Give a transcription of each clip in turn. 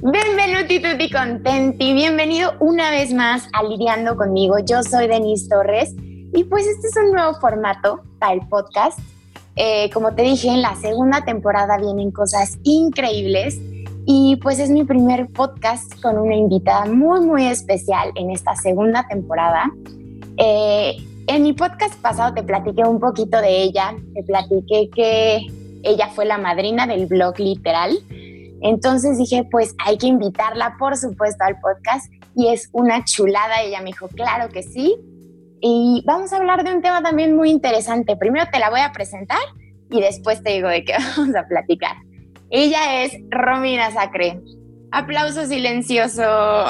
Benvenuti tutti contenti, bienvenido una vez más a Lidiando conmigo. Yo soy Denise Torres y pues este es un nuevo formato para el podcast. Eh, como te dije, en la segunda temporada vienen cosas increíbles y pues es mi primer podcast con una invitada muy muy especial en esta segunda temporada. Eh, en mi podcast pasado te platiqué un poquito de ella, te platiqué que ella fue la madrina del blog literal entonces dije, pues hay que invitarla, por supuesto, al podcast y es una chulada. Ella me dijo, claro que sí. Y vamos a hablar de un tema también muy interesante. Primero te la voy a presentar y después te digo de qué vamos a platicar. Ella es Romina Sacre. Aplauso silencioso.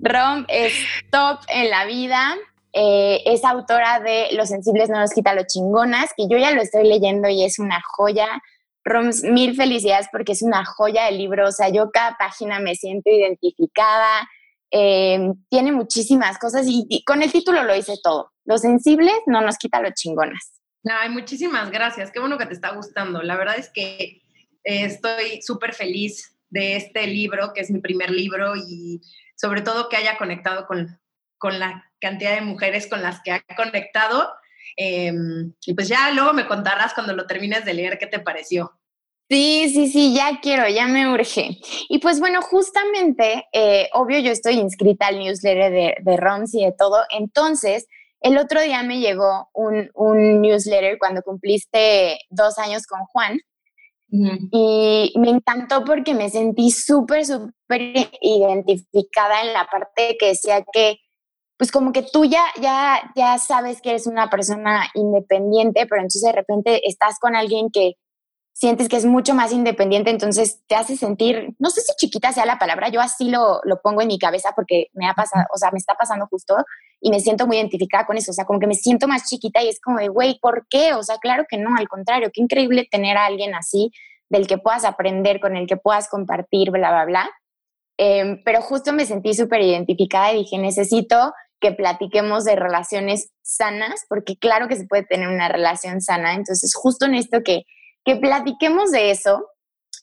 Rom es top en la vida. Eh, es autora de Los sensibles no nos quita lo chingonas, que yo ya lo estoy leyendo y es una joya Roms, mil felicidades porque es una joya el libro. O sea, yo cada página me siento identificada. Eh, tiene muchísimas cosas y, con el título lo hice todo. Los sensibles no nos quita los chingonas. Ay, muchísimas gracias. Qué bueno que te está gustando. La verdad es que eh, estoy súper feliz de este libro, que es mi primer libro y sobre todo que haya conectado con, con la cantidad de mujeres con las que ha conectado Em, y pues ya luego me contarás cuando lo termines de leer qué te pareció. Sí, sí, sí, ya quiero, ya me urge. Y pues bueno, justamente, eh, obvio, yo estoy inscrita al newsletter de, de ROMS y de todo. Entonces, el otro día me llegó un, un newsletter cuando cumpliste dos años con Juan. Y me encantó porque me sentí súper, súper identificada en la parte que decía que pues como que tú ya, ya, ya sabes que eres una persona independiente, pero entonces de repente estás con alguien que sientes que es mucho más independiente, entonces te hace sentir, no sé si chiquita sea la palabra, yo así lo, lo pongo en mi cabeza porque me ha pasado, o sea, me está pasando justo y me siento muy identificada con eso, o sea, como que me siento más chiquita y es como de, güey, ¿por qué? O sea, claro que no, al contrario, qué increíble tener a alguien así, del que puedas aprender, con el que puedas compartir, bla, bla, bla. Em, pero justo me sentí súper identificada y dije, necesito que platiquemos de relaciones sanas, porque claro que se puede tener una relación sana, entonces justo en esto que, que platiquemos de eso,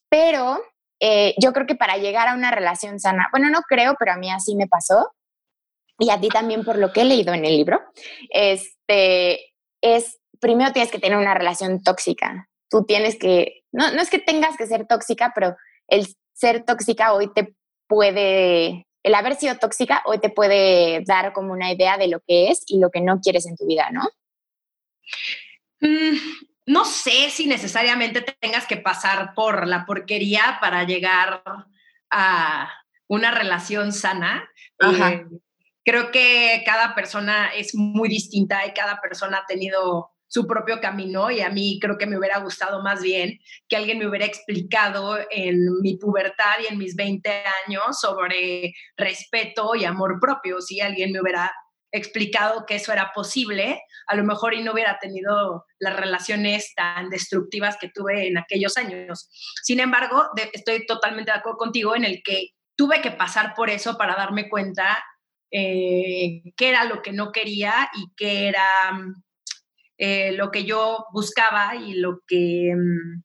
pero eh, yo creo que para llegar a una relación sana, bueno, no creo, pero a mí así me pasó, y a ti también por lo que he leído en el libro, este, es, primero tienes que tener una relación tóxica, tú tienes que, no, no es que tengas que ser tóxica, pero el ser tóxica hoy te puede el haber sido tóxica hoy te puede dar como una idea de lo que es y lo que no quieres en tu vida, ¿no? Mm, no sé si necesariamente tengas que pasar por la porquería para llegar a una relación sana. Eh, creo que cada persona es muy distinta y cada persona ha tenido su propio camino y a mí creo que me hubiera gustado más bien que alguien me hubiera explicado en mi pubertad y en mis 20 años sobre respeto y amor propio. Si alguien me hubiera explicado que eso era posible, a lo mejor y no hubiera tenido las relaciones tan destructivas que tuve en aquellos años. Sin embargo, estoy totalmente de acuerdo contigo en el que tuve que pasar por eso para darme cuenta eh, qué era lo que no quería y qué era eh, lo que yo buscaba y lo que, mm,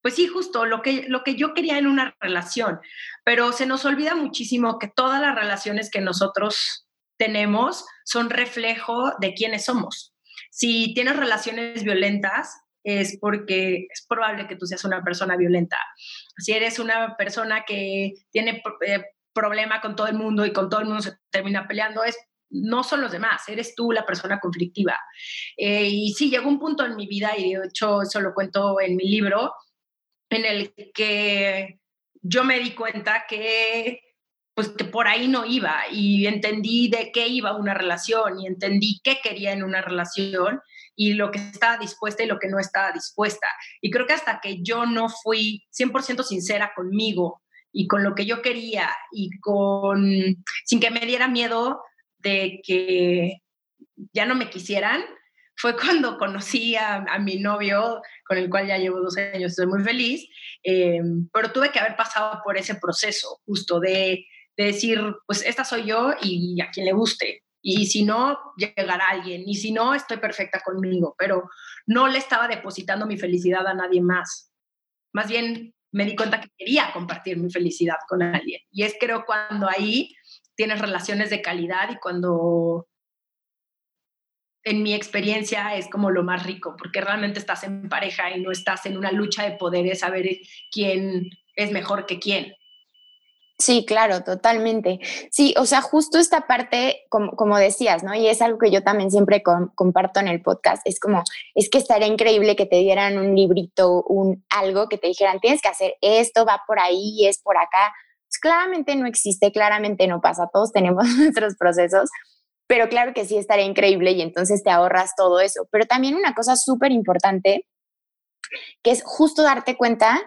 pues sí, justo lo que, lo que yo quería en una relación. Pero se nos olvida muchísimo que todas las relaciones que nosotros tenemos son reflejo de quiénes somos. Si tienes relaciones violentas, es porque es probable que tú seas una persona violenta. Si eres una persona que tiene eh, problema con todo el mundo y con todo el mundo se termina peleando, es no son los demás, eres tú la persona conflictiva. Eh, y sí, llegó un punto en mi vida, y de hecho eso lo cuento en mi libro, en el que yo me di cuenta que pues que por ahí no iba y entendí de qué iba una relación y entendí qué quería en una relación y lo que estaba dispuesta y lo que no estaba dispuesta. Y creo que hasta que yo no fui 100% sincera conmigo y con lo que yo quería y con sin que me diera miedo de que ya no me quisieran fue cuando conocí a, mi novio, con el cual ya llevo dos años, estoy muy feliz, em, pero tuve que haber pasado por ese proceso justo de, de, decir, pues esta soy yo y a quien le guste. Y si no, llegará alguien. Y si no, estoy perfecta conmigo. Pero no le estaba depositando mi felicidad a nadie más. Más bien me di cuenta que quería compartir mi felicidad con alguien. Y es creo cuando ahí tienes relaciones de calidad y cuando en mi experiencia es como lo más rico, porque realmente estás en pareja y no estás en una lucha de poderes a ver quién es mejor que quién. Sí, claro, totalmente. Sí, o sea, justo esta parte, como, como decías, ¿no? Y es algo que yo también siempre comparto en el podcast, es como, es que estaría increíble que te dieran un librito, un algo que te dijeran, tienes que hacer esto, va por ahí, es por acá. Claramente no existe, claramente no pasa, todos tenemos nuestros procesos, pero claro que sí estaría increíble y entonces te ahorras todo eso. Pero también una cosa súper importante, que es justo darte cuenta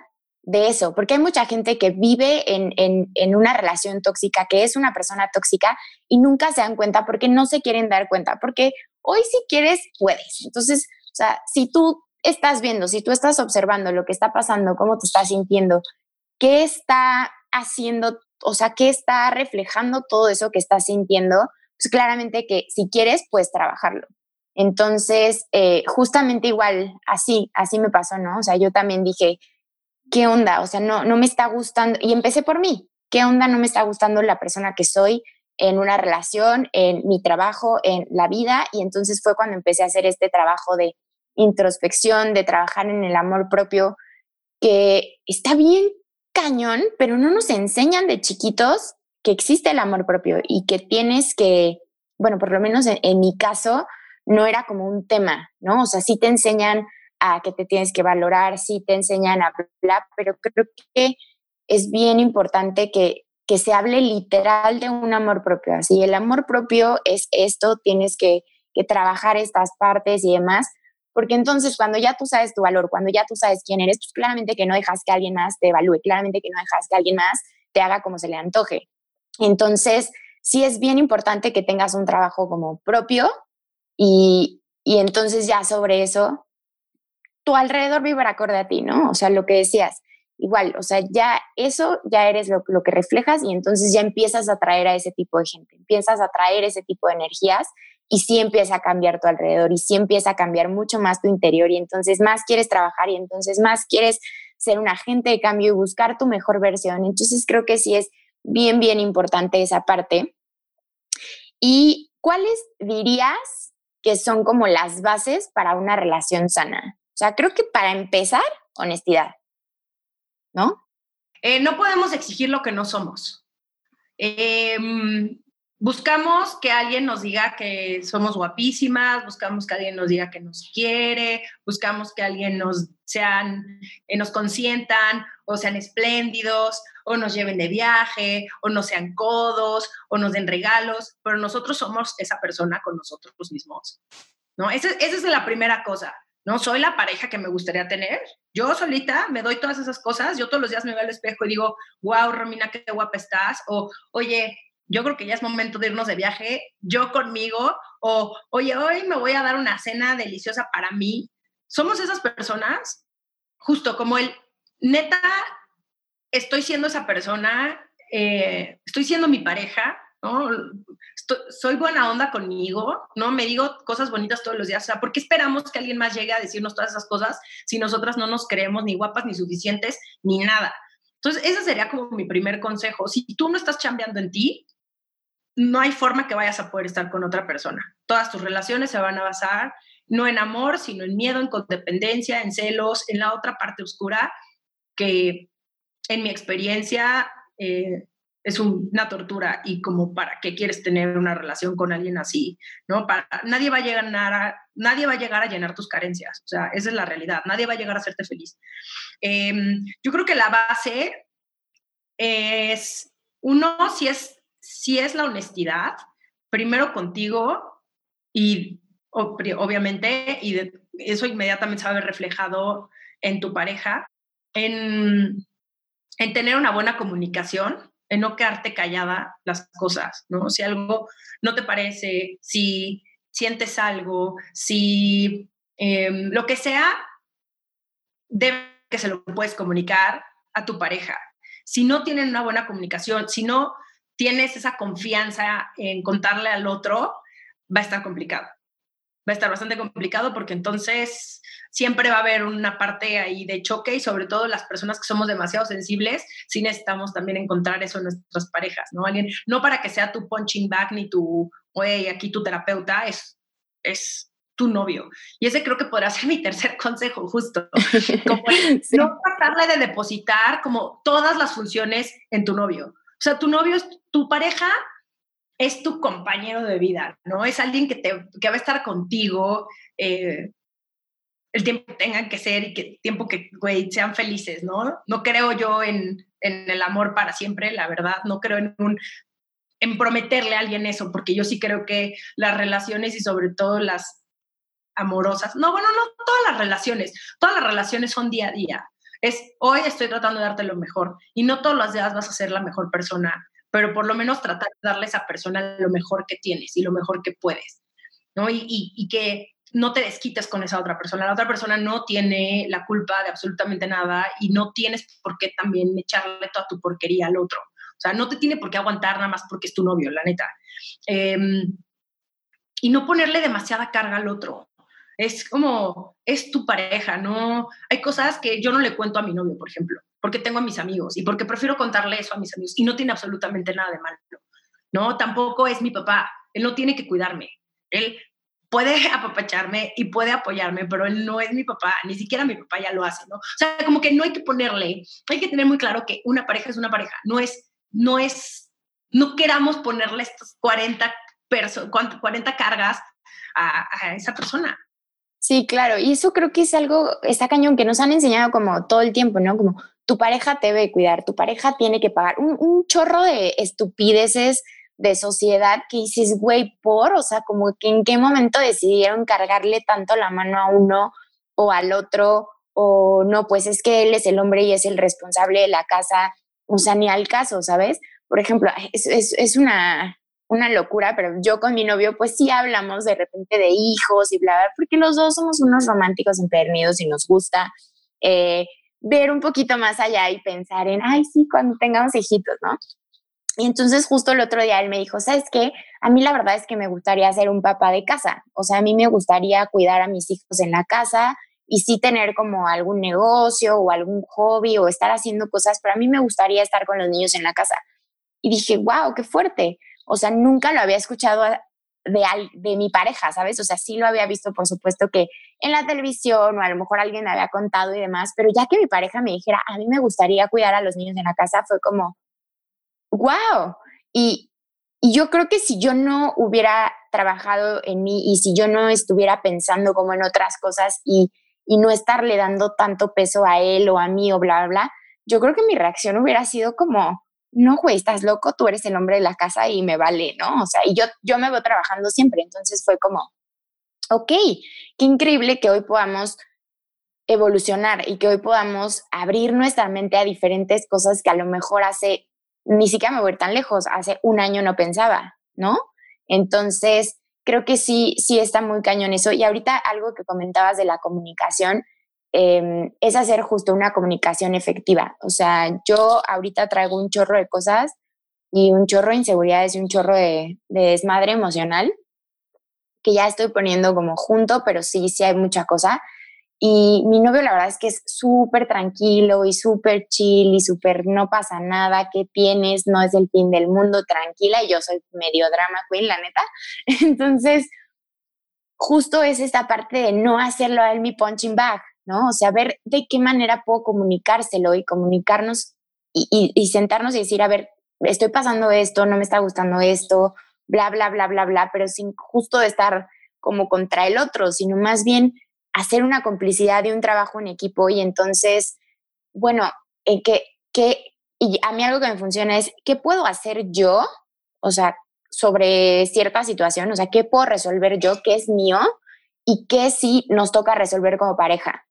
de eso, porque hay mucha gente que vive en, una relación tóxica, que es una persona tóxica y nunca se dan cuenta porque no se quieren dar cuenta, porque hoy si quieres, puedes. Entonces, o sea, si tú estás viendo, si tú estás observando lo que está pasando, cómo te estás sintiendo, qué está haciendo, o sea, qué está reflejando todo eso que estás sintiendo, pues claramente que si quieres, puedes trabajarlo. Entonces, eh, justamente igual, así, así me pasó, ¿no? O sea, yo también dije, ¿qué onda? O sea, no, no me está gustando. Y empecé por mí. ¿Qué onda? No me está gustando la persona que soy en una relación, en mi trabajo, en la vida. Y entonces fue cuando empecé a hacer este trabajo de introspección, de trabajar en el amor propio, que está bien cañón, pero no nos enseñan de chiquitos que existe el amor propio y que tienes que, bueno, por lo menos en, mi caso, no era como un tema, ¿no? O sea, sí te enseñan a que te tienes que valorar, sí te enseñan a hablar, pero creo que es bien importante que, que se hable literal de un amor propio. Así, el amor propio es esto, tienes que, que trabajar estas partes y demás, porque entonces cuando ya tú sabes tu valor, cuando ya tú sabes quién eres, pues claramente que no dejas que alguien más te evalúe, claramente que no dejas que alguien más te haga como se le antoje. Entonces, sí es bien importante que tengas un trabajo como propio y, y entonces ya sobre eso tu alrededor vibra acorde a ti, ¿no? O sea, lo que decías, igual, o sea, ya eso ya eres lo, que reflejas y entonces ya empiezas a atraer a ese tipo de gente, empiezas a atraer ese tipo de energías y sí empieza a cambiar tu alrededor y sí empieza a cambiar mucho más tu interior y entonces más quieres trabajar y entonces más quieres ser un agente de cambio y buscar tu mejor versión. Entonces creo que sí es bien, bien importante esa parte. ¿Y cuáles dirías que son como las bases para una relación sana? O sea, creo que para empezar, honestidad, ¿no? Eh, no podemos exigir lo que no somos. Em, buscamos que alguien nos diga que somos guapísimas, buscamos que alguien nos diga que nos quiere, buscamos que alguien nos sean, eh, nos consientan o sean espléndidos o nos lleven de viaje o no sean codos o nos den regalos, pero nosotros somos esa persona con nosotros mismos. ¿no? esa es la primera cosa. ¿no? Soy la pareja que me gustaría tener. Yo solita me doy todas esas cosas. Yo todos los días me veo al espejo y digo, wow, Romina, qué guapa estás. O, oye, yo creo que ya es momento de irnos de viaje, yo conmigo. O, oye, hoy me voy a dar una cena deliciosa para mí. Somos esas personas, justo como el, neta, estoy siendo esa persona, eh, estoy siendo mi pareja, ¿no? soy buena onda conmigo, ¿no? Me digo cosas bonitas todos los días. O sea, ¿por qué esperamos que alguien más llegue a decirnos todas esas cosas si nosotras no nos creemos ni guapas, ni suficientes, ni nada? Entonces, ese sería como mi primer consejo. Si tú no estás chambeando en ti, no hay forma que vayas a poder estar con otra persona. Todas tus relaciones se van a basar no en amor, sino en miedo, en codependencia, en celos, en la otra parte oscura que en mi experiencia eh, es una tortura y como para qué quieres tener una relación con alguien así, ¿no? Para, nadie, va a llegar a, nadie va a llegar a llenar tus carencias, o sea, esa es la realidad, nadie va a llegar a hacerte feliz. Em, yo creo que la base es, uno, si es, si es la honestidad, primero contigo y obviamente, y eso inmediatamente se va a ver reflejado en tu pareja, en, en tener una buena comunicación, en no quedarte callada las cosas, ¿no? Si algo no te parece, si sientes algo, si em, lo que sea, debe que se lo puedes comunicar a tu pareja. Si no tienen una buena comunicación, si no tienes esa confianza en contarle al otro, va a estar complicado. Va a estar bastante complicado porque entonces siempre va a haber una parte ahí de choque y sobre todo las personas que somos demasiado sensibles, sí necesitamos también encontrar eso en nuestras parejas, ¿no? Alguien, no para que sea tu punching bag ni tu, oye, aquí tu terapeuta, es, es tu novio. Y ese creo que podrá ser mi tercer consejo, justo. Como no tratarle de depositar como todas las funciones en tu novio. O sea, tu novio es tu pareja, es tu compañero de vida, ¿no? Es alguien que, te, que va a estar contigo eh, el tiempo que tengan que ser y que tiempo que, güey, sean felices, ¿no? No creo yo en, en el amor para siempre, la verdad. No creo en un en prometerle a alguien eso, porque yo sí creo que las relaciones y sobre todo las amorosas, no, bueno, no todas las relaciones, todas las relaciones son día a día. Es hoy estoy tratando de darte lo mejor y no todos los días vas a ser la mejor persona, pero por lo menos tratar de darle a esa persona lo mejor que tienes y lo mejor que puedes, ¿no? Y, que no te desquites con esa otra persona. La otra persona no tiene la culpa de absolutamente nada y no tienes por qué también echarle toda tu porquería al otro. O sea, no te tiene por qué aguantar nada más porque es tu novio, la neta. Em, y no ponerle demasiada carga al otro es como, es tu pareja, ¿no? Hay cosas que yo no le cuento a mi novio, por ejemplo, porque tengo a mis amigos y porque prefiero contarle eso a mis amigos y no tiene absolutamente nada de malo, ¿no? Tampoco es mi papá, él no tiene que cuidarme, él puede apapacharme y puede apoyarme, pero él no es mi papá, ni siquiera mi papá ya lo hace, ¿no? O sea, como que no hay que ponerle, hay que tener muy claro que una pareja es una pareja, no es, no es, no queramos ponerle estos 40, 40 cargas a, a esa persona. Sí, claro, y eso creo que es algo, está cañón, que nos han enseñado como todo el tiempo, ¿no? Como tu pareja te debe cuidar, tu pareja tiene que pagar un, chorro de estupideces de sociedad que dices, güey, por, o sea, como que en qué momento decidieron cargarle tanto la mano a uno o al otro, o no, pues es que él es el hombre y es el responsable de la casa, o sea, ni al caso, ¿sabes? Por ejemplo, es, es una, una locura, pero yo con mi novio pues sí hablamos de repente de hijos y bla, bla, porque los dos somos unos románticos empedernidos y nos gusta eh, ver un poquito más allá y pensar en, ay, sí, cuando tengamos hijitos, ¿no? Y entonces justo el otro día él me dijo, ¿sabes qué? A mí la verdad es que me gustaría ser un papá de casa, o sea, a mí me gustaría cuidar a mis hijos en la casa y sí tener como algún negocio o algún hobby o estar haciendo cosas, pero a mí me gustaría estar con los niños en la casa. Y dije, wow, qué fuerte. O sea, nunca lo había escuchado de, de mi pareja, ¿sabes? O sea, sí lo había visto, por supuesto, que en la televisión o a lo mejor alguien había contado y demás, pero ya que mi pareja me dijera, a mí me gustaría cuidar a los niños en la casa, fue como, wow. Y, y yo creo que si yo no hubiera trabajado en mí y si yo no estuviera pensando como en otras cosas y, y no estarle dando tanto peso a él o a mí o bla, bla, yo creo que mi reacción hubiera sido como, no, güey, estás loco, tú eres el hombre de la casa y me vale, ¿no? O sea, y yo, yo me voy trabajando siempre, entonces fue como, ok, qué increíble que hoy podamos evolucionar y que hoy podamos abrir nuestra mente a diferentes cosas que a lo mejor hace, ni siquiera me voy tan lejos, hace un año no pensaba, ¿no? Entonces, creo que sí, sí está muy cañón eso. Y ahorita algo que comentabas de la comunicación, Em, es hacer justo una comunicación efectiva. O sea, yo ahorita traigo un chorro de cosas y un chorro de inseguridades y un chorro de, desmadre emocional que ya estoy poniendo como junto, pero sí, sí hay mucha cosa. Y mi novio la verdad es que es súper tranquilo y súper chill y súper no pasa nada, ¿qué tienes? No es el fin del mundo, tranquila. Y yo soy medio drama queen, la neta. Entonces, justo es esta parte de no hacerlo a él mi punching bag. ¿No? O sea, ver de qué manera puedo comunicárselo y comunicarnos y, sentarnos y decir, a ver, estoy pasando esto, no me está gustando esto, bla, bla, bla, bla, bla, pero sin justo estar como contra el otro, sino más bien hacer una complicidad y un trabajo en equipo y entonces, bueno, en que, que, y a mí algo que me funciona es, ¿qué puedo hacer yo? O sea, sobre cierta situación, o sea, ¿qué puedo resolver yo? ¿Qué es mío? Y qué sí nos toca resolver como pareja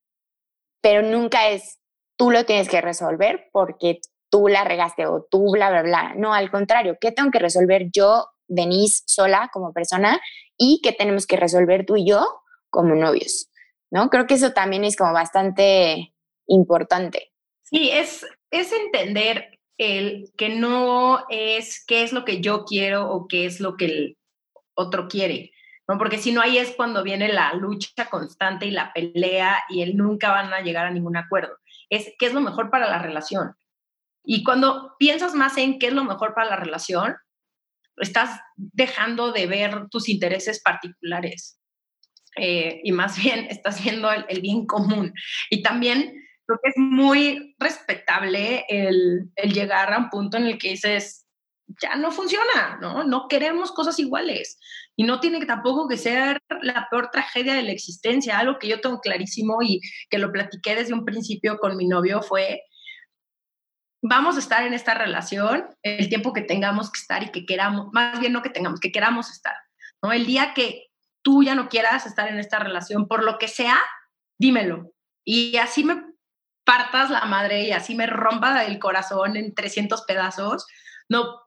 pero nunca es tú lo tienes que resolver porque tú la regaste o tú bla, bla, bla. No, al contrario, ¿qué tengo que resolver yo, Denise, sola como persona y qué tenemos que resolver tú y yo como novios? ¿No? Creo que eso también es como bastante importante. Sí, es, es entender el que no es qué es lo que yo quiero o qué es lo que el otro quiere, ¿no? Porque si no, ahí es cuando viene la lucha constante y la pelea y él nunca van a llegar a ningún acuerdo. Es qué es lo mejor para la relación. Y cuando piensas más en qué es lo mejor para la relación, estás dejando de ver tus intereses particulares eh, y más bien estás viendo el, el, bien común. Y también creo que es muy respetable el, el llegar a un punto en el que dices, ya no funciona, ¿no? No queremos cosas iguales. Y no tiene tampoco que ser la peor tragedia de la existencia. Algo que yo tengo clarísimo y que lo platiqué desde un principio con mi novio fue, vamos a estar en esta relación el tiempo que tengamos que estar y que queramos, más bien no que tengamos, que queramos estar. ¿no? El día que tú ya no quieras estar en esta relación, por lo que sea, dímelo. Y así me partas la madre y así me rompa el corazón en 300 pedazos, no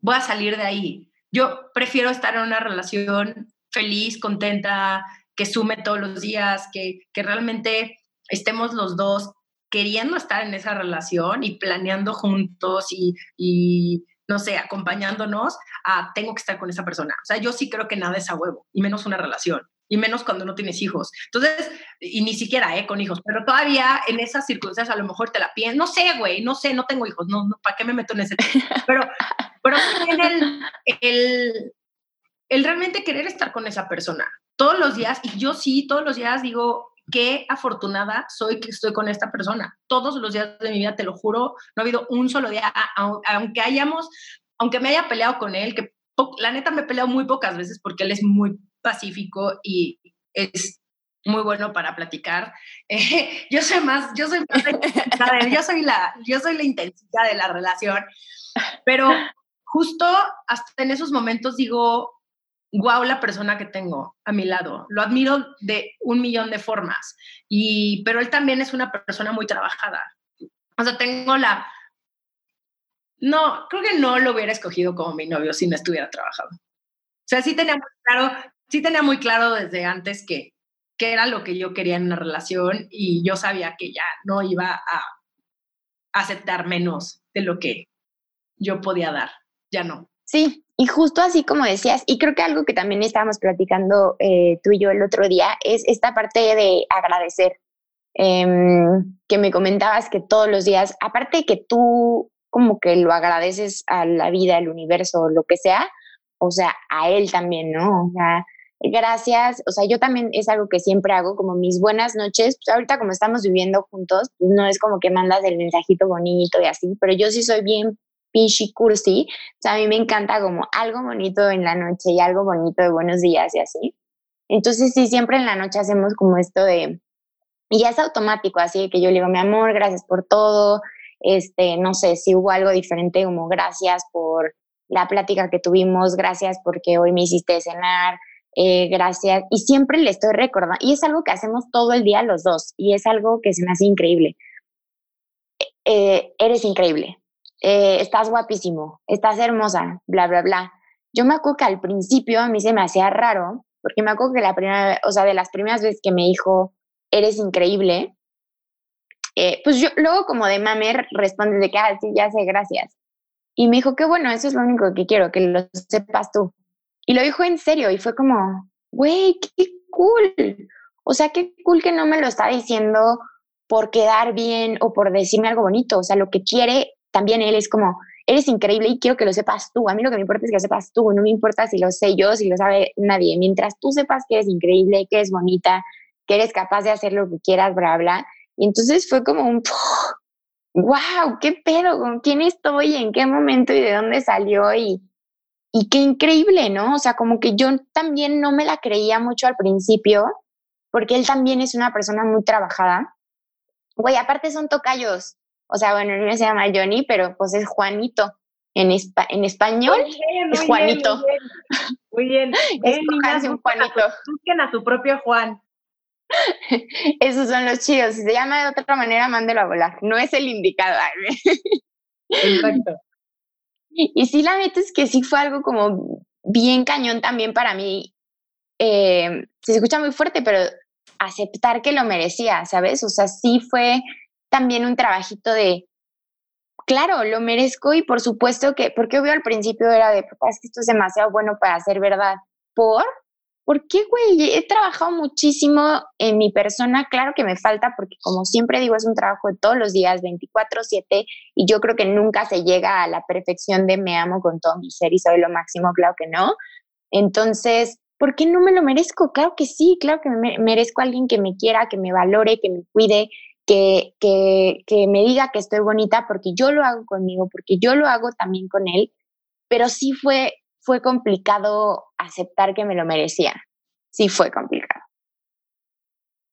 voy a salir de ahí. Yo prefiero estar en una relación feliz, contenta, que sume todos los días, que, que realmente estemos los dos queriendo estar en esa relación y planeando juntos y, y, no sé, acompañándonos a tengo que estar con esa persona. O sea, yo sí creo que nada es a huevo, y menos una relación, y menos cuando no tienes hijos. Entonces, y ni siquiera, ¿eh? Con hijos, pero todavía en esas circunstancias a lo mejor te la piensas, no sé, güey, no sé, no tengo hijos, no, no ¿para qué me meto en ese Pero, pero el, el, el realmente querer estar con esa persona todos los días, y yo sí, todos los días digo, qué afortunada soy que estoy con esta persona. Todos los días de mi vida, te lo juro, no ha habido un solo día, aunque hayamos, aunque me haya peleado con él, que la neta me he peleado muy pocas veces porque él es muy pacífico y es muy bueno para platicar. yo soy más, yo soy yo soy la, yo soy la intensidad de la relación, pero justo hasta en esos momentos digo, wow la persona que tengo a mi lado. Lo admiro de un millón de formas. Y, pero él también es una persona muy trabajada. O sea, tengo la... No, creo que no lo hubiera escogido como mi novio si no estuviera trabajado. O sea, sí tenía muy claro, sí tenía muy claro desde antes que, que era lo que yo quería en una relación y yo sabía que ya no iba a aceptar menos de lo que yo podía dar. Ya no. Sí, y justo así como decías, y creo que algo que también estábamos platicando eh, tú y yo el otro día, es esta parte de agradecer, em, que me comentabas que todos los días, aparte que tú como que lo agradeces a la vida, al universo, lo que sea, o sea, a él también, ¿no? O sea, gracias, o sea, yo también es algo que siempre hago, como mis buenas noches, pues ahorita como estamos viviendo juntos, pues no es como que mandas el mensajito bonito y así, pero yo sí soy bien pishi cursi. O sea, a mí me encanta como algo bonito en la noche y algo bonito de buenos días y así. Entonces, sí, siempre en la noche hacemos como esto de, y ya es automático, así que yo le digo, mi amor, gracias por todo. Este, no sé, si hubo algo diferente, como gracias por la plática que tuvimos, gracias porque hoy me hiciste cenar, eh, gracias. Y siempre le estoy recordando, y es algo que hacemos todo el día los dos, y es algo que se me hace increíble. Eh, eres increíble, eh, estás guapísimo, estás hermosa, bla, bla, bla. Yo me acuerdo que al principio a mí se me hacía raro, porque me acuerdo que la primera, o sea, de las primeras veces que me dijo, eres increíble, pues yo luego como de mamer responde de que, ah, sí, ya sé, gracias. Y me dijo, qué bueno, eso es lo único que quiero, que lo sepas tú. Y lo dijo en serio y fue como, güey, qué cool. O sea, qué cool que no me lo está diciendo por quedar bien o por decirme algo bonito. O sea, lo que quiere también él es como, eres increíble y quiero que lo sepas tú. A mí lo que me importa es que lo sepas tú, no me importa si lo sé yo, si lo sabe nadie. Mientras tú sepas que eres increíble, que eres bonita, que eres capaz de hacer lo que quieras, bla, bla. Y entonces fue como un, wow, qué pedo, con quién estoy, en qué momento y de dónde salió y, y qué increíble, ¿no? O sea, como que yo también no me la creía mucho al principio, porque él también es una persona muy trabajada. Güey, aparte son tocayos, o sea, bueno, mío se llama Johnny, pero pues es Juanito. En, en español es Juanito. muy bien. es un Juanito. Busquen a su propio Juan. Esos son los chidos. Si se llama de otra manera, mándelo a volar. No es el indicado. Exacto. Y sí, la neta es que sí fue algo como bien cañón también para mí. Eh, se escucha muy fuerte, pero aceptar que lo merecía, ¿sabes? O sea, sí fue también un trabajito de, claro, lo merezco y por supuesto que, porque obvio al principio era de, papá, es que esto es demasiado bueno para ser verdad, por, ¿por qué, güey? He trabajado muchísimo en mi persona, claro que me falta porque como siempre digo, es un trabajo de todos los días, 24/7, y yo creo que nunca se llega a la perfección de me amo con todo mi ser y soy lo máximo, claro que no. Entonces, ¿por qué no me lo merezco? Claro que sí, claro que me merezco a alguien que me quiera, que me valore, que me cuide, que, que, que me diga que estoy bonita porque yo lo hago conmigo, porque yo lo hago también con él, pero sí fue fue complicado aceptar que me lo merecía. Sí fue complicado.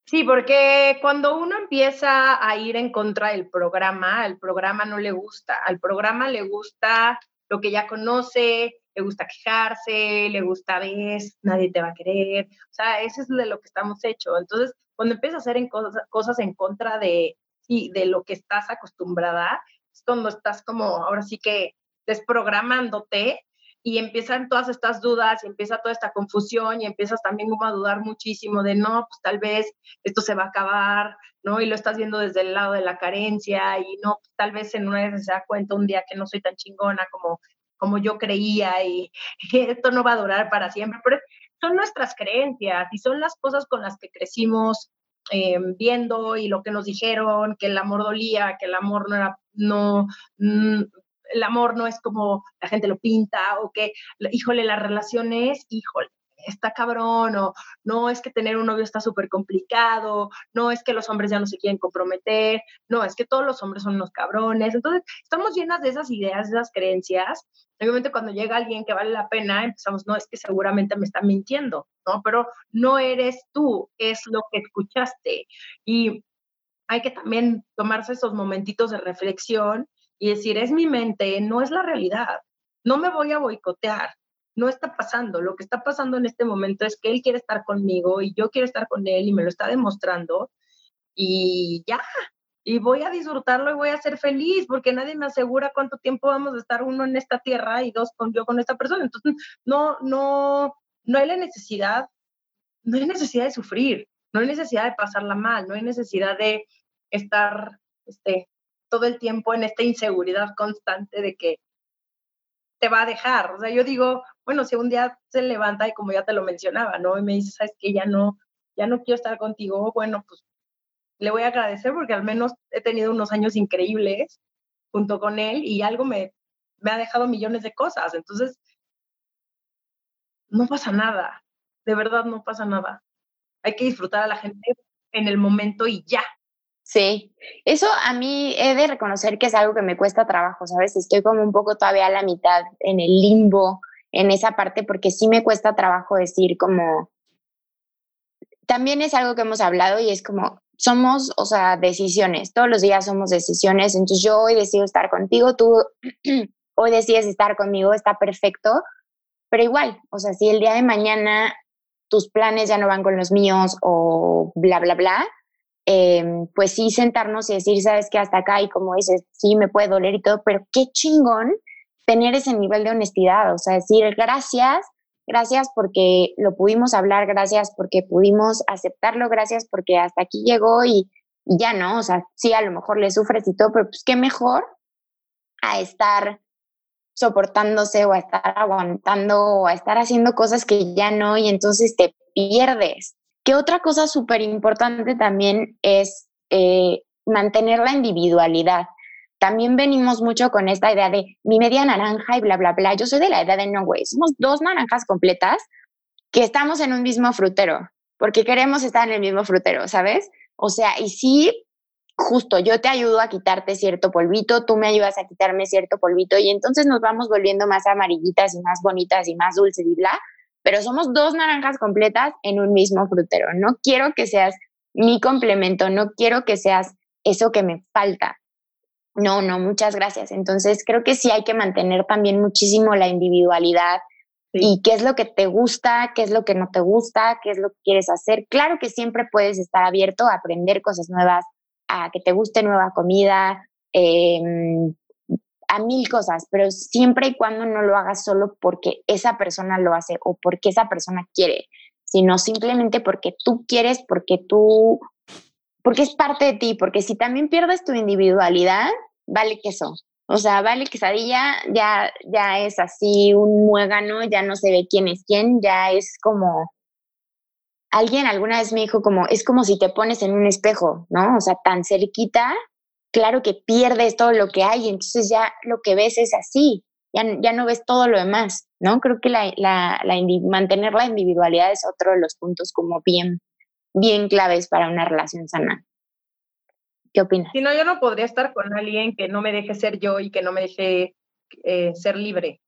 Sí, porque cuando uno empieza a ir en contra del programa, al programa no le gusta. Al programa le gusta lo que ya conoce, le gusta quejarse, le gusta ves, nadie te va a querer. O sea, eso es de lo que estamos hechos. Entonces, cuando empiezas a hacer en cosas, cosas en contra de, sí, de lo que estás acostumbrada, es cuando estás como, ahora sí que desprogramándote y empiezan todas estas dudas y empieza toda esta confusión y empiezas también a dudar muchísimo de no, pues tal vez esto se va a acabar, ¿no? Y lo estás viendo desde el lado de la carencia y no, pues, tal vez en una vez se da cuenta un día que no soy tan chingona como, como yo creía y, esto no va a durar para siempre, pero son nuestras creencias y son las cosas con las que crecimos eh, viendo y lo que nos dijeron, que el amor dolía, que el amor no era, no, mm, el amor no es como la gente lo pinta o que, híjole, las relaciones, híjole, está cabrón, o no es que tener un novio está súper complicado, no es que los hombres ya no se quieren comprometer, no, es que todos los hombres son unos cabrones. Entonces, estamos llenas de esas ideas, de esas creencias. Obviamente, cuando llega alguien que vale la pena, empezamos, no, es que seguramente me está mintiendo, ¿no? Pero no eres tú, es lo que escuchaste. Y hay que también tomarse esos momentitos de reflexión y decir, es mi mente, no es la realidad, no me voy a boicotear, no está pasando, lo que está pasando en este momento es que él quiere estar conmigo y yo quiero estar con él y me lo está demostrando y ya, y voy a disfrutarlo y voy a ser feliz porque nadie me asegura cuánto tiempo vamos a estar uno en esta tierra y dos con yo con esta persona. Entonces, no, no, no hay la necesidad, no hay necesidad de sufrir, no hay necesidad de pasarla mal, no hay necesidad de estar este, todo el tiempo en esta inseguridad constante de que te va a dejar. O sea, yo digo, bueno, si un día se levanta y como ya te lo mencionaba, ¿no? Y me dice, sabes que ya no, ya no quiero estar contigo, bueno, pues le voy a agradecer porque al menos he tenido unos años increíbles junto con él y algo me, me ha dejado millones de cosas. Entonces, no pasa nada, de verdad no pasa nada. Hay que disfrutar a la gente en el momento y ya, Sí, eso a mí he de reconocer que es algo que me cuesta trabajo, ¿sabes? Estoy como un poco todavía a la mitad, en el limbo, en esa parte, porque sí me cuesta trabajo decir como... También es algo que hemos hablado y es como, somos, o sea, decisiones, todos los días somos decisiones, entonces yo hoy decido estar contigo, tú hoy decides estar conmigo, está perfecto, pero igual, o sea, si el día de mañana tus planes ya no van con los míos o bla, bla, bla, Em, pues sí sentarnos y decir, sabes que hasta acá y como dices, sí me puede doler y todo, pero qué chingón tener ese nivel de honestidad, o sea, decir gracias, gracias porque lo pudimos hablar, gracias porque pudimos aceptarlo, gracias porque hasta aquí llegó y, y ya no, o sea, sí, a lo mejor le sufres y todo, pero pues qué mejor a estar soportándose o a estar aguantando o a estar haciendo cosas que ya no y entonces te pierdes. Que otra cosa súper importante también es eh, mantener la individualidad. También venimos mucho con esta idea de mi media naranja y bla, bla, bla. Yo soy de la edad de no, güey. Somos dos naranjas completas que estamos en un mismo frutero, porque queremos estar en el mismo frutero, ¿sabes? O sea, y sí, justo yo te ayudo a quitarte cierto polvito, tú me ayudas a quitarme cierto polvito y entonces nos vamos volviendo más amarillitas y más bonitas y más dulces y bla, pero somos dos naranjas completas en un mismo frutero. No quiero que seas mi complemento, no quiero que seas eso que me falta. No, no, muchas gracias. Entonces creo que sí hay que mantener también muchísimo la individualidad y qué es lo que te gusta, qué es lo que no te gusta, qué es lo que quieres hacer. Claro que siempre puedes estar abierto a aprender cosas nuevas, a que te guste nueva comida, eh, a mil cosas, pero siempre y cuando no lo hagas solo porque esa persona lo hace o porque esa persona quiere, sino simplemente porque tú quieres, porque tú, porque es parte de ti, porque si también pierdes tu individualidad, vale queso. O sea, vale quesadilla, ya, ya es así un muégano, ya no se ve quién es quién, ya es como, alguien alguna vez me dijo como, es como si te pones en un espejo, ¿no? O sea, tan cerquita, claro que pierdes todo lo que hay, entonces ya lo que ves es así, ya, ya no ves todo lo demás, ¿no? Creo que la, la, mantener la individualidad es otro de los puntos como bien, bien claves para una relación sana. ¿Qué opinas? Si no, yo no podría estar con alguien que no me deje ser yo y que no me deje eh, ser libre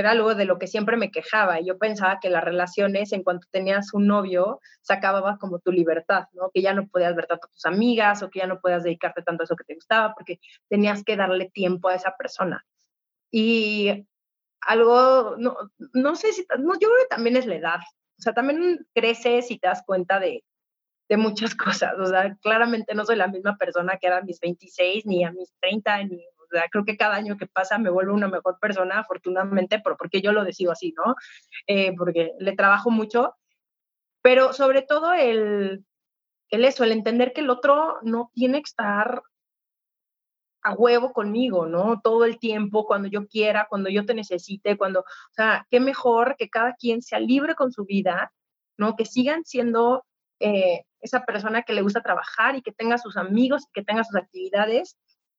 era algo de lo que siempre me quejaba. Yo pensaba que las relaciones, en cuanto tenías un novio, se acababa como tu libertad, ¿no? Que ya no podías ver tanto a tus amigas o que ya no podías dedicarte tanto a eso que te gustaba porque tenías que darle tiempo a esa persona. Y algo, no, no sé si, no, yo creo que también es la edad. O sea, también creces y te das cuenta de, de muchas cosas. O sea, claramente no soy la misma persona que era a mis 26, ni a mis 30, ni creo que cada año que pasa me vuelvo una mejor persona, afortunadamente, porque yo lo decido así, ¿no? Eh, porque le trabajo mucho, pero sobre todo el, el eso, el entender que el otro no tiene que estar a huevo conmigo, ¿no? Todo el tiempo, cuando yo quiera, cuando yo te necesite, cuando, o sea, qué mejor que cada quien sea libre con su vida, ¿no? Que sigan siendo eh, esa persona que le gusta trabajar y que tenga sus amigos, que tenga sus actividades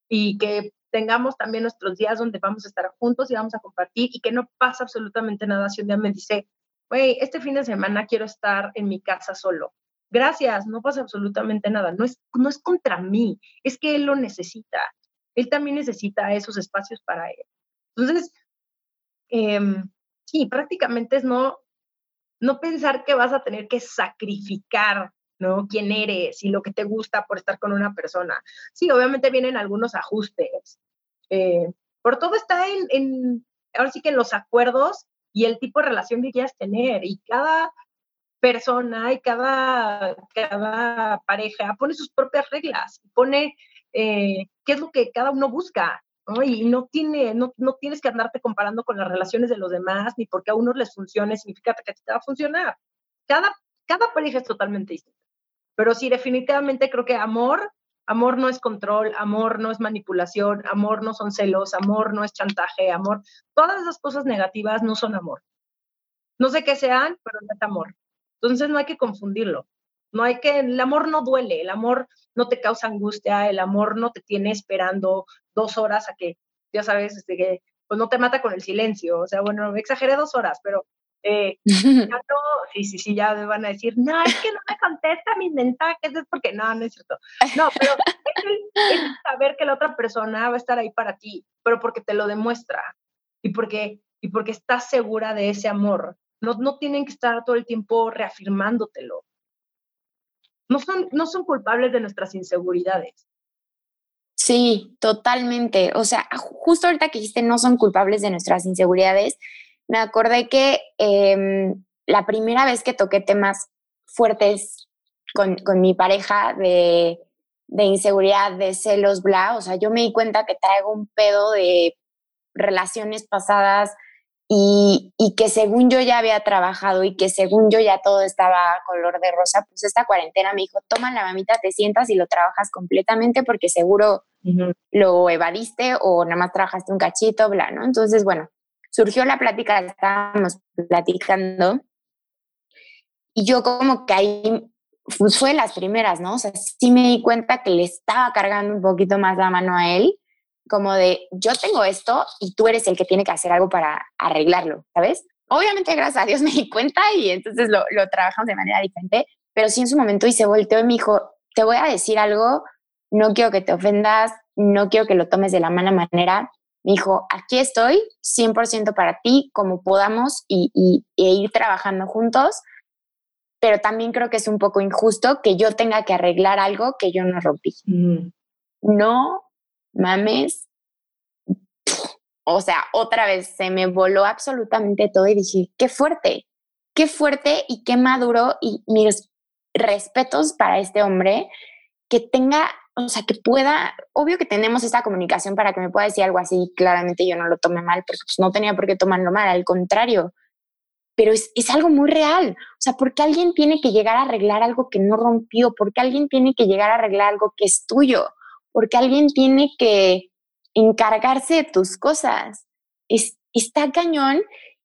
y que tengamos también nuestros días donde vamos a estar juntos y vamos a compartir y que no pasa absolutamente nada si un día me dice, güey, este fin de semana quiero estar en mi casa solo. Gracias, no pasa absolutamente nada. No es, no es contra mí, es que él lo necesita. Él también necesita esos espacios para él. Entonces, em, sí, prácticamente es no, no pensar que vas a tener que sacrificar ¿no? ¿Quién eres y lo que te gusta por estar con una persona? Sí, obviamente vienen algunos ajustes. Eh, todo está en, en, ahora sí que en los acuerdos y el tipo de relación que quieras tener. Y cada persona y cada, cada pareja pone sus propias reglas, pone eh, qué es lo que cada uno busca. ¿no? Y no, tiene, no, no tienes que andarte comparando con las relaciones de los demás, ni porque a unos les funcione significa que a ti te va a funcionar. Cada, cada pareja es totalmente distinta. Pero sí, definitivamente creo que amor, amor no es control, amor no es manipulación, amor no son celos, amor no es chantaje, amor, todas esas cosas negativas no son amor. No sé qué sean, pero no es amor. Entonces no hay que confundirlo. No hay que, el amor no duele, el amor no te causa angustia, el amor no te tiene esperando dos horas a que, ya sabes, este, que, pues no te mata con el silencio. O sea, bueno, exageré dos horas, pero eh, ya no, sí, sí, sí, ya me van a decir, no, es que no me contesta mis mensajes, es porque no, no es cierto. No, pero es, saber que la otra persona va a estar ahí para ti, pero porque te lo demuestra y porque, y porque estás segura de ese amor. No, no tienen que estar todo el tiempo reafirmándotelo. No son, no son culpables de nuestras inseguridades. Sí, totalmente. O sea, justo ahorita que dijiste no son culpables de nuestras inseguridades, me acordé que em, la primera vez que toqué temas fuertes con, mi pareja de, inseguridad, de celos, bla, o sea, yo me di cuenta que traigo un pedo de relaciones pasadas y, y, que según yo ya había trabajado y que según yo ya todo estaba color de rosa, pues esta cuarentena me dijo, toma la mamita, te sientas y lo trabajas completamente porque seguro lo evadiste o nada más trabajaste un cachito, bla, ¿no? Entonces, bueno, surgió la plática, estábamos platicando y yo como que ahí pues fue las primeras, ¿no? O sea, sí me di cuenta que le estaba cargando un poquito más la mano a él, como de, yo tengo esto y tú eres el que tiene que hacer algo para arreglarlo, ¿sabes? Obviamente, gracias a Dios me di cuenta y entonces lo, lo trabajamos de manera diferente, pero sí en su momento y se volteó y me dijo, te voy a decir algo, no quiero que te ofendas, no quiero que lo tomes de la mala manera, me dijo, aquí estoy 100% para ti, como podamos y, e ir trabajando juntos, pero también creo que es un poco injusto que yo tenga que arreglar algo que yo no rompí. No mames. O sea, otra vez se me voló absolutamente todo y dije, qué fuerte, qué fuerte y qué maduro y mis respetos para este hombre que tenga o sea, que pueda, obvio que tenemos esta comunicación para que me pueda decir algo así, claramente yo no lo tome mal, porque pues, no tenía por qué tomarlo mal, al contrario, pero es, es, algo muy real. O sea, ¿por qué alguien tiene que llegar a arreglar algo que no rompió? ¿Por qué alguien tiene que llegar a arreglar algo que es tuyo? ¿Por qué alguien tiene que encargarse de tus cosas? Es, está cañón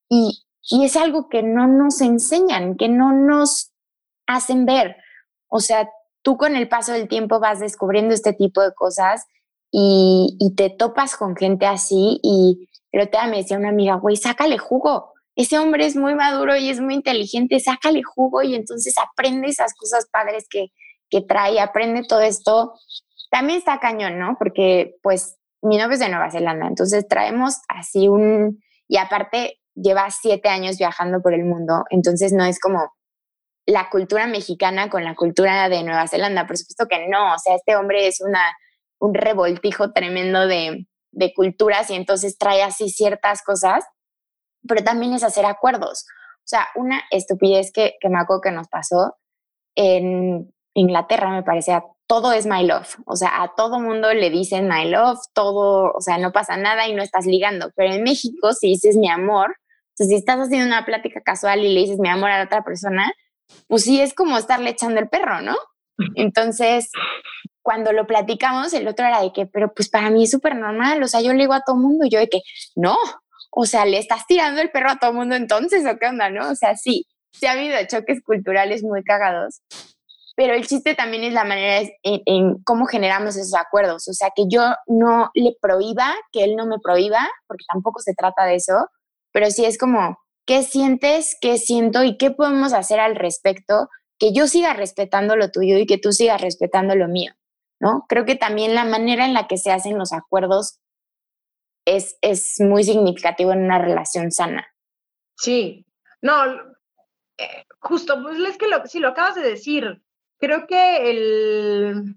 y, y es algo que no nos enseñan, que no nos hacen ver. O sea, tú con el paso del tiempo vas descubriendo este tipo de cosas y, te topas con gente así y pero te me decía una amiga, güey, sácale jugo. Ese hombre es muy maduro y es muy inteligente, sácale jugo y entonces aprende esas cosas padres que, que trae, aprende todo esto. También está cañón, ¿no? Porque pues mi novio es de Nueva Zelanda, entonces traemos así un, y aparte lleva siete años viajando por el mundo, entonces no es como la cultura mexicana con la cultura de Nueva Zelanda, por supuesto que no, o sea, este hombre es una, un revoltijo tremendo de, de culturas y entonces trae así ciertas cosas, pero también es hacer acuerdos. O sea, una estupidez que, que me acuerdo que nos pasó en Inglaterra, me parecía, todo es my love. O sea, a todo mundo le dicen my love, todo, o sea, no pasa nada y no estás ligando. Pero en México, si dices mi amor, o sea, si estás haciendo una plática casual y le dices mi amor a la otra persona, pues sí es como estarle echando el perro, ¿no? Entonces, cuando lo platicamos, el otro era de que, pero pues para mí es súper normal, o sea, yo le digo a todo mundo, yo de que, no, o sea, le estás tirando el perro a todo mundo entonces, ¿o qué onda, no? O sea, sí, sí ha habido choques culturales muy cagados, pero el chiste también es la manera en, cómo generamos esos acuerdos. O sea, que yo no le prohíba, que él no me prohíba, porque tampoco se trata de eso, pero sí es como, ¿qué sientes? ¿Qué siento? ¿Y qué podemos hacer al respecto? Que yo siga respetando lo tuyo y que tú sigas respetando lo mío, ¿no? Creo que también la manera en la que se hacen los acuerdos es, es muy significativo en una relación sana. Sí, no, eh, justo, pues es que lo, si lo acabas de decir, Creo que el,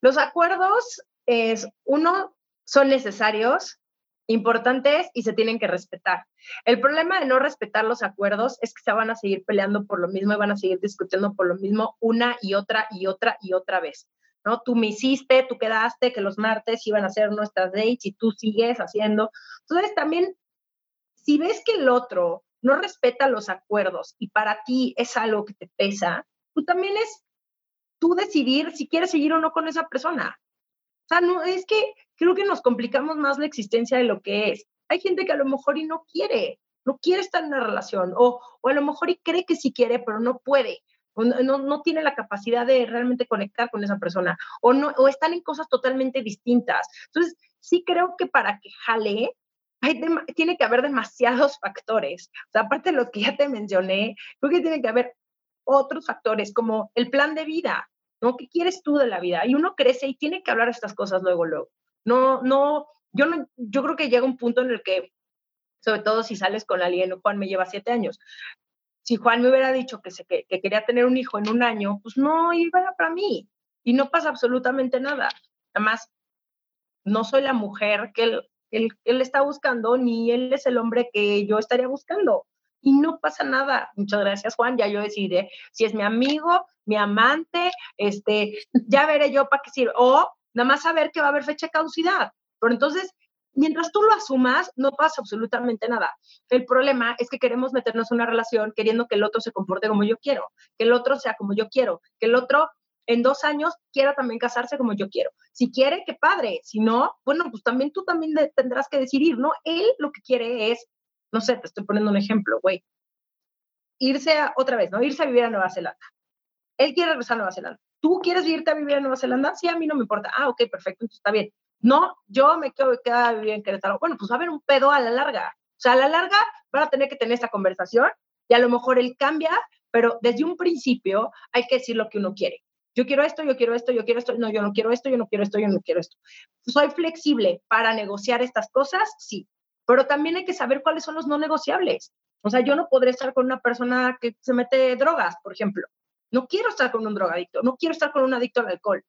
los acuerdos es, uno, son necesarios, importantes y se tienen que respetar. El problema de no respetar los acuerdos es que se van a seguir peleando por lo mismo y van a seguir discutiendo por lo mismo una y otra y otra y otra vez. ¿no? Tú me hiciste, tú quedaste que los martes iban a ser nuestras dates y tú sigues haciendo. Entonces también, si ves que el otro no respeta los acuerdos y para ti es algo que te pesa, tú también es tú decidir si quieres seguir o no con esa persona. O sea, no, es que creo que nos complicamos más la existencia de lo que es. Hay gente que a lo mejor y no quiere, no quiere estar en una relación, o, o a lo mejor y cree que sí quiere, pero no puede, o no, no, tiene la capacidad de realmente conectar con esa persona, o, no, o están en cosas totalmente distintas. Entonces, sí creo que para que jale, hay tiene que haber demasiados factores. O sea, aparte de los que ya te mencioné, creo que tiene que haber otros factores como el plan de vida. ¿No? ¿Qué quieres tú de la vida? Y uno crece y tiene que hablar estas cosas luego, luego. No, no, yo no, yo creo que llega un punto en el que, sobre todo si sales con alguien, Juan me lleva siete años, si Juan me hubiera dicho que, se, que, quería tener un hijo en un año, pues no iba para mí y no pasa absolutamente nada. Además, no soy la mujer que él, él, él, está buscando, ni él es el hombre que yo estaría buscando y no pasa nada. Muchas gracias, Juan. Ya yo decidí si es mi amigo, mi amante, este, ya veré yo para qué sirve. O nada más saber que va a haber fecha de caducidad. Pero entonces, mientras tú lo asumas, no pasa absolutamente nada. El problema es que queremos meternos en una relación queriendo que el otro se comporte como yo quiero, que el otro sea como yo quiero, que el otro en dos años quiera también casarse como yo quiero. Si quiere, qué padre. Si no, bueno, pues también tú también tendrás que decidir, ¿no? Él lo que quiere es no sé, te estoy poniendo un ejemplo, güey. Irse a, otra vez, ¿no? Irse a vivir a Nueva Zelanda. Él quiere regresar a Nueva Zelanda. ¿Tú quieres irte a vivir a Nueva Zelanda? Sí, a mí no me importa. Ah, ok, perfecto, entonces está bien. No, yo me quedo quedar a vivir en Querétaro. Bueno, pues va a haber un pedo a la larga. O sea, a la larga van a tener que tener esta conversación y a lo mejor él cambia, pero desde un principio hay que decir lo que uno quiere. Yo quiero esto, yo quiero esto, yo quiero esto, no, yo no quiero esto, yo no quiero esto, yo no quiero esto. ¿Soy flexible para negociar estas cosas? Sí pero también hay que saber cuáles son los no negociables. O sea, yo no podré estar con una persona que se mete drogas, por ejemplo. No quiero estar con un drogadicto, no quiero estar con un adicto al alcohol.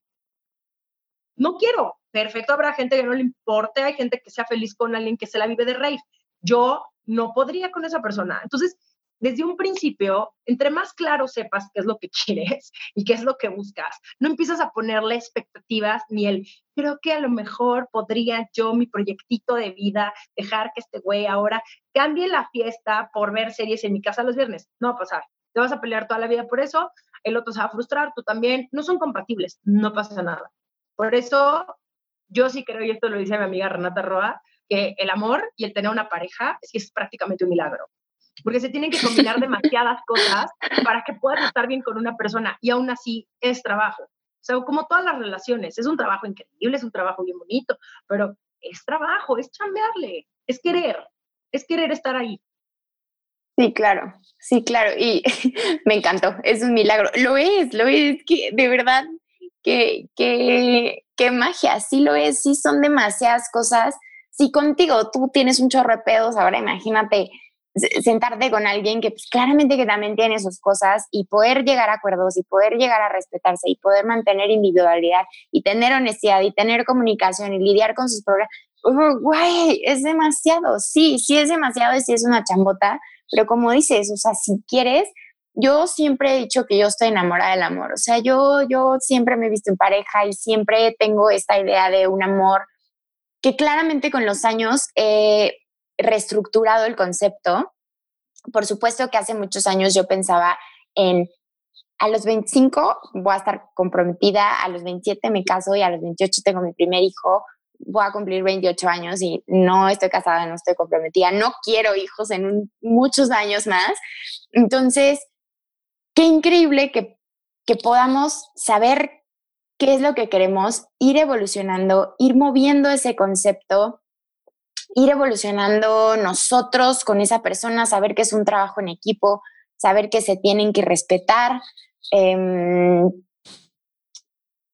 No quiero. Perfecto, habrá gente que no le importe, hay gente que sea feliz con alguien que se la vive de rave. Yo no podría con esa persona. Entonces, desde un principio, entre más claro sepas qué es lo que quieres y qué es lo que buscas, no empiezas a ponerle expectativas ni el, creo que a lo mejor podría yo, mi proyectito de vida, dejar que este güey ahora cambie la fiesta por ver series en mi casa los viernes. No va a pasar. Te vas a pelear toda la vida por eso, el otro se va a frustrar, tú también. No son compatibles, no pasa nada. Por eso, yo sí creo, y esto lo dice mi amiga Renata Roa, que el amor y el tener una pareja es, es prácticamente un milagro porque se tienen que combinar demasiadas cosas para que puedas estar bien con una persona y aún así es trabajo. O sea, como todas las relaciones, es un trabajo increíble, es un trabajo bien bonito, pero es trabajo, es chambearle, es querer, es querer estar ahí. Sí, claro, sí, claro. Y me encantó, es un milagro. Lo es, lo es, que de verdad, que, que, que magia, sí lo es, sí son demasiadas cosas. Si contigo tú tienes un chorro de pedos, ahora imagínate sentarte con alguien que pues, claramente que también tiene sus cosas y poder llegar a acuerdos y poder llegar a respetarse y poder mantener individualidad y tener honestidad y tener comunicación y lidiar con sus problemas. guay, es demasiado, sí, sí es demasiado y sí es una chambota, pero como dices, o sea, si quieres, yo siempre he dicho que yo estoy enamorada del amor, o sea, yo, yo siempre me he visto en pareja y siempre tengo esta idea de un amor que claramente con los años he reestructurado el concepto. Por supuesto que hace muchos años yo pensaba en a los 25 voy a estar comprometida, a los 27 me caso y a los 28 tengo mi primer hijo, voy a cumplir 28 años y no estoy casada, no estoy comprometida, no quiero hijos en muchos años más. Entonces, qué increíble que, que podamos saber qué es lo que queremos, ir evolucionando, ir moviendo ese concepto, ir evolucionando nosotros con esa persona, saber que es un trabajo en equipo, saber que se tienen que respetar. Em,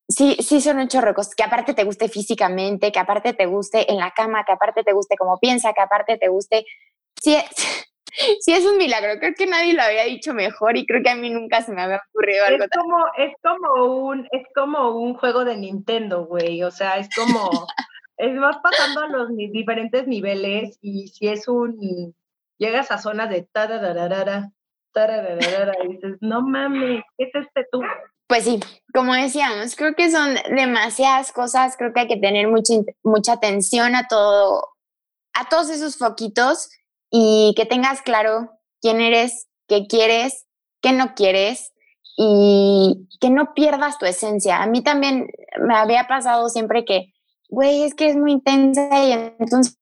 sí, sí son un chorro que aparte te guste físicamente, que aparte te guste en la cama, que aparte te guste como piensa, que aparte te guste. Sí, sí es un milagro, creo que nadie lo había dicho mejor y creo que a mí nunca se me había ocurrido algo es como, Es como un, es como un juego de Nintendo, güey, o sea, es como, es, vas pasando los diferentes niveles y si es un, llegas a zonas de tarararara, tarararara, y dices, no mames, ¿qué es este tú? Pues sí, como decíamos, creo que son demasiadas cosas, creo que hay que tener mucha, mucha atención a todo, a todos esos foquitos y que tengas claro quién eres, qué quieres, qué no quieres y que no pierdas tu esencia. A mí también me había pasado siempre que, güey, es que es muy intensa y entonces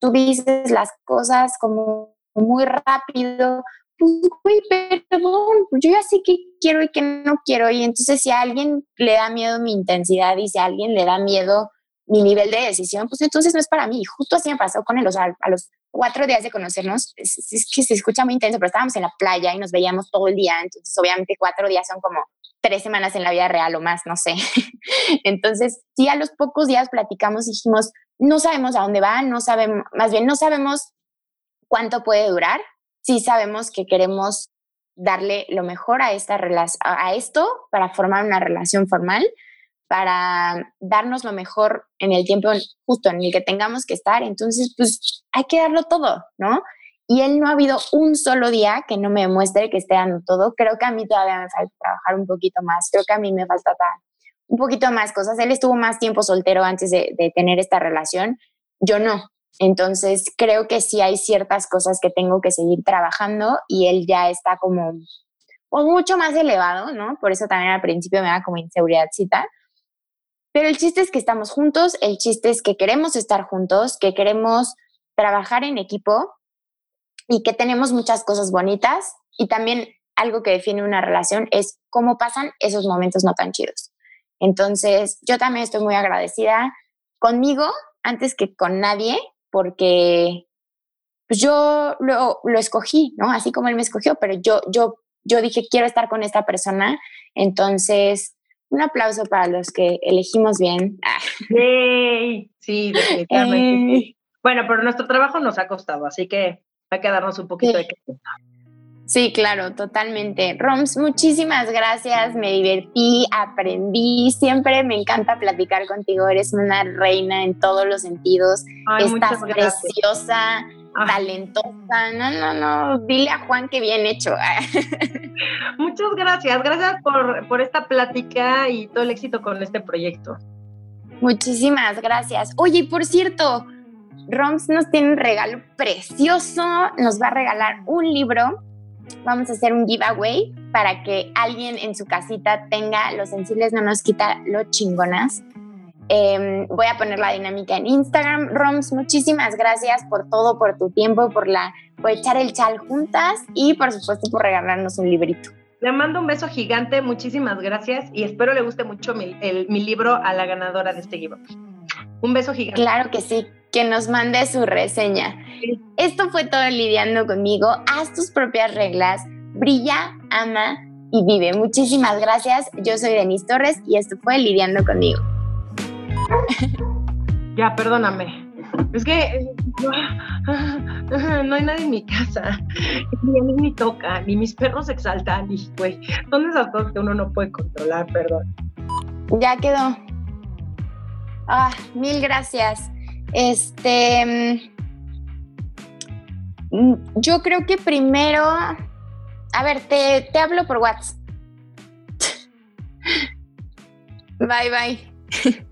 tú dices las cosas como muy rápido, pues, güey, perdón, yo ya sé qué quiero y qué no quiero. Y entonces si a alguien le da miedo mi intensidad y si a alguien le da miedo mi nivel de decisión, pues entonces no es para mí. Justo así me pasó con él, a los cuatro días de conocernos, es, que se escucha muy intenso, pero estábamos en la playa y nos veíamos todo el día, entonces obviamente cuatro días son como tres semanas en la vida real o más, no sé. entonces, sí, a los pocos días platicamos y dijimos, no sabemos a dónde va, no sabemos, más bien no sabemos cuánto puede durar, sí sabemos que queremos darle lo mejor a, esta a esto para formar una relación formal, para darnos lo mejor en el tiempo justo en el que tengamos que estar. Entonces, pues hay que darlo todo, ¿no? Y él no ha habido un solo día que no me muestre que esté dando todo. Creo que a mí todavía me falta trabajar un poquito más. Creo que a mí me falta un poquito más cosas. Él estuvo más tiempo soltero antes de, de tener esta relación. Yo no. Entonces, creo que sí hay ciertas cosas que tengo que seguir trabajando y él ya está como pues, mucho más elevado, ¿no? Por eso también al principio me da como inseguridadcita. Pero el chiste es que estamos juntos, el chiste es que queremos estar juntos, que queremos trabajar en equipo y que tenemos muchas cosas bonitas y también algo que define una relación es cómo pasan esos momentos no tan chidos. Entonces, yo también estoy muy agradecida conmigo antes que con nadie porque pues yo lo, lo, escogí, ¿no? Así como él me escogió, pero yo, yo, yo dije, quiero estar con esta persona. Entonces, un aplauso para los que elegimos bien. Sí, definitivamente. Bueno, pero nuestro trabajo nos ha costado, así que hay que darnos un poquito de crédito. Sí, claro, totalmente. Roms, muchísimas gracias, me divertí, aprendí, siempre me encanta platicar contigo, eres una reina en todos los sentidos, estás preciosa, talentosa, no, no, no, dile a Juan que bien hecho. Muchas gracias, gracias por, por esta plática y todo el éxito con este proyecto. Muchísimas gracias. Oye, por cierto, Roms nos tiene un regalo precioso, nos va a regalar un libro vamos a hacer un giveaway para que alguien en su casita tenga los sensibles no nos quita lo chingonas. Em, voy a poner la dinámica en Instagram. Roms, muchísimas gracias por todo, por tu tiempo, por, la, por echar el chal juntas y por supuesto por regalarnos un librito. Le mando un beso gigante, muchísimas gracias y espero le guste mucho mi, mi libro a la ganadora de este libro. Un beso gigante. Claro que sí, que nos mande su reseña. Esto fue todo lidiando conmigo. Haz tus propias reglas, brilla, ama y vive. Muchísimas gracias. Yo soy Denise Torres y esto fue Lidiando conmigo. Ya, perdóname. Es que no hay nadie en mi casa. Ni a mí me toca, ni mis perros se exaltan. Y, güey, son esas cosas que uno no puede controlar, perdón. Ya quedó. Ah, mil gracias. Este. Mm, yo creo que primero. A ver, te, te hablo por WhatsApp. Bye, bye.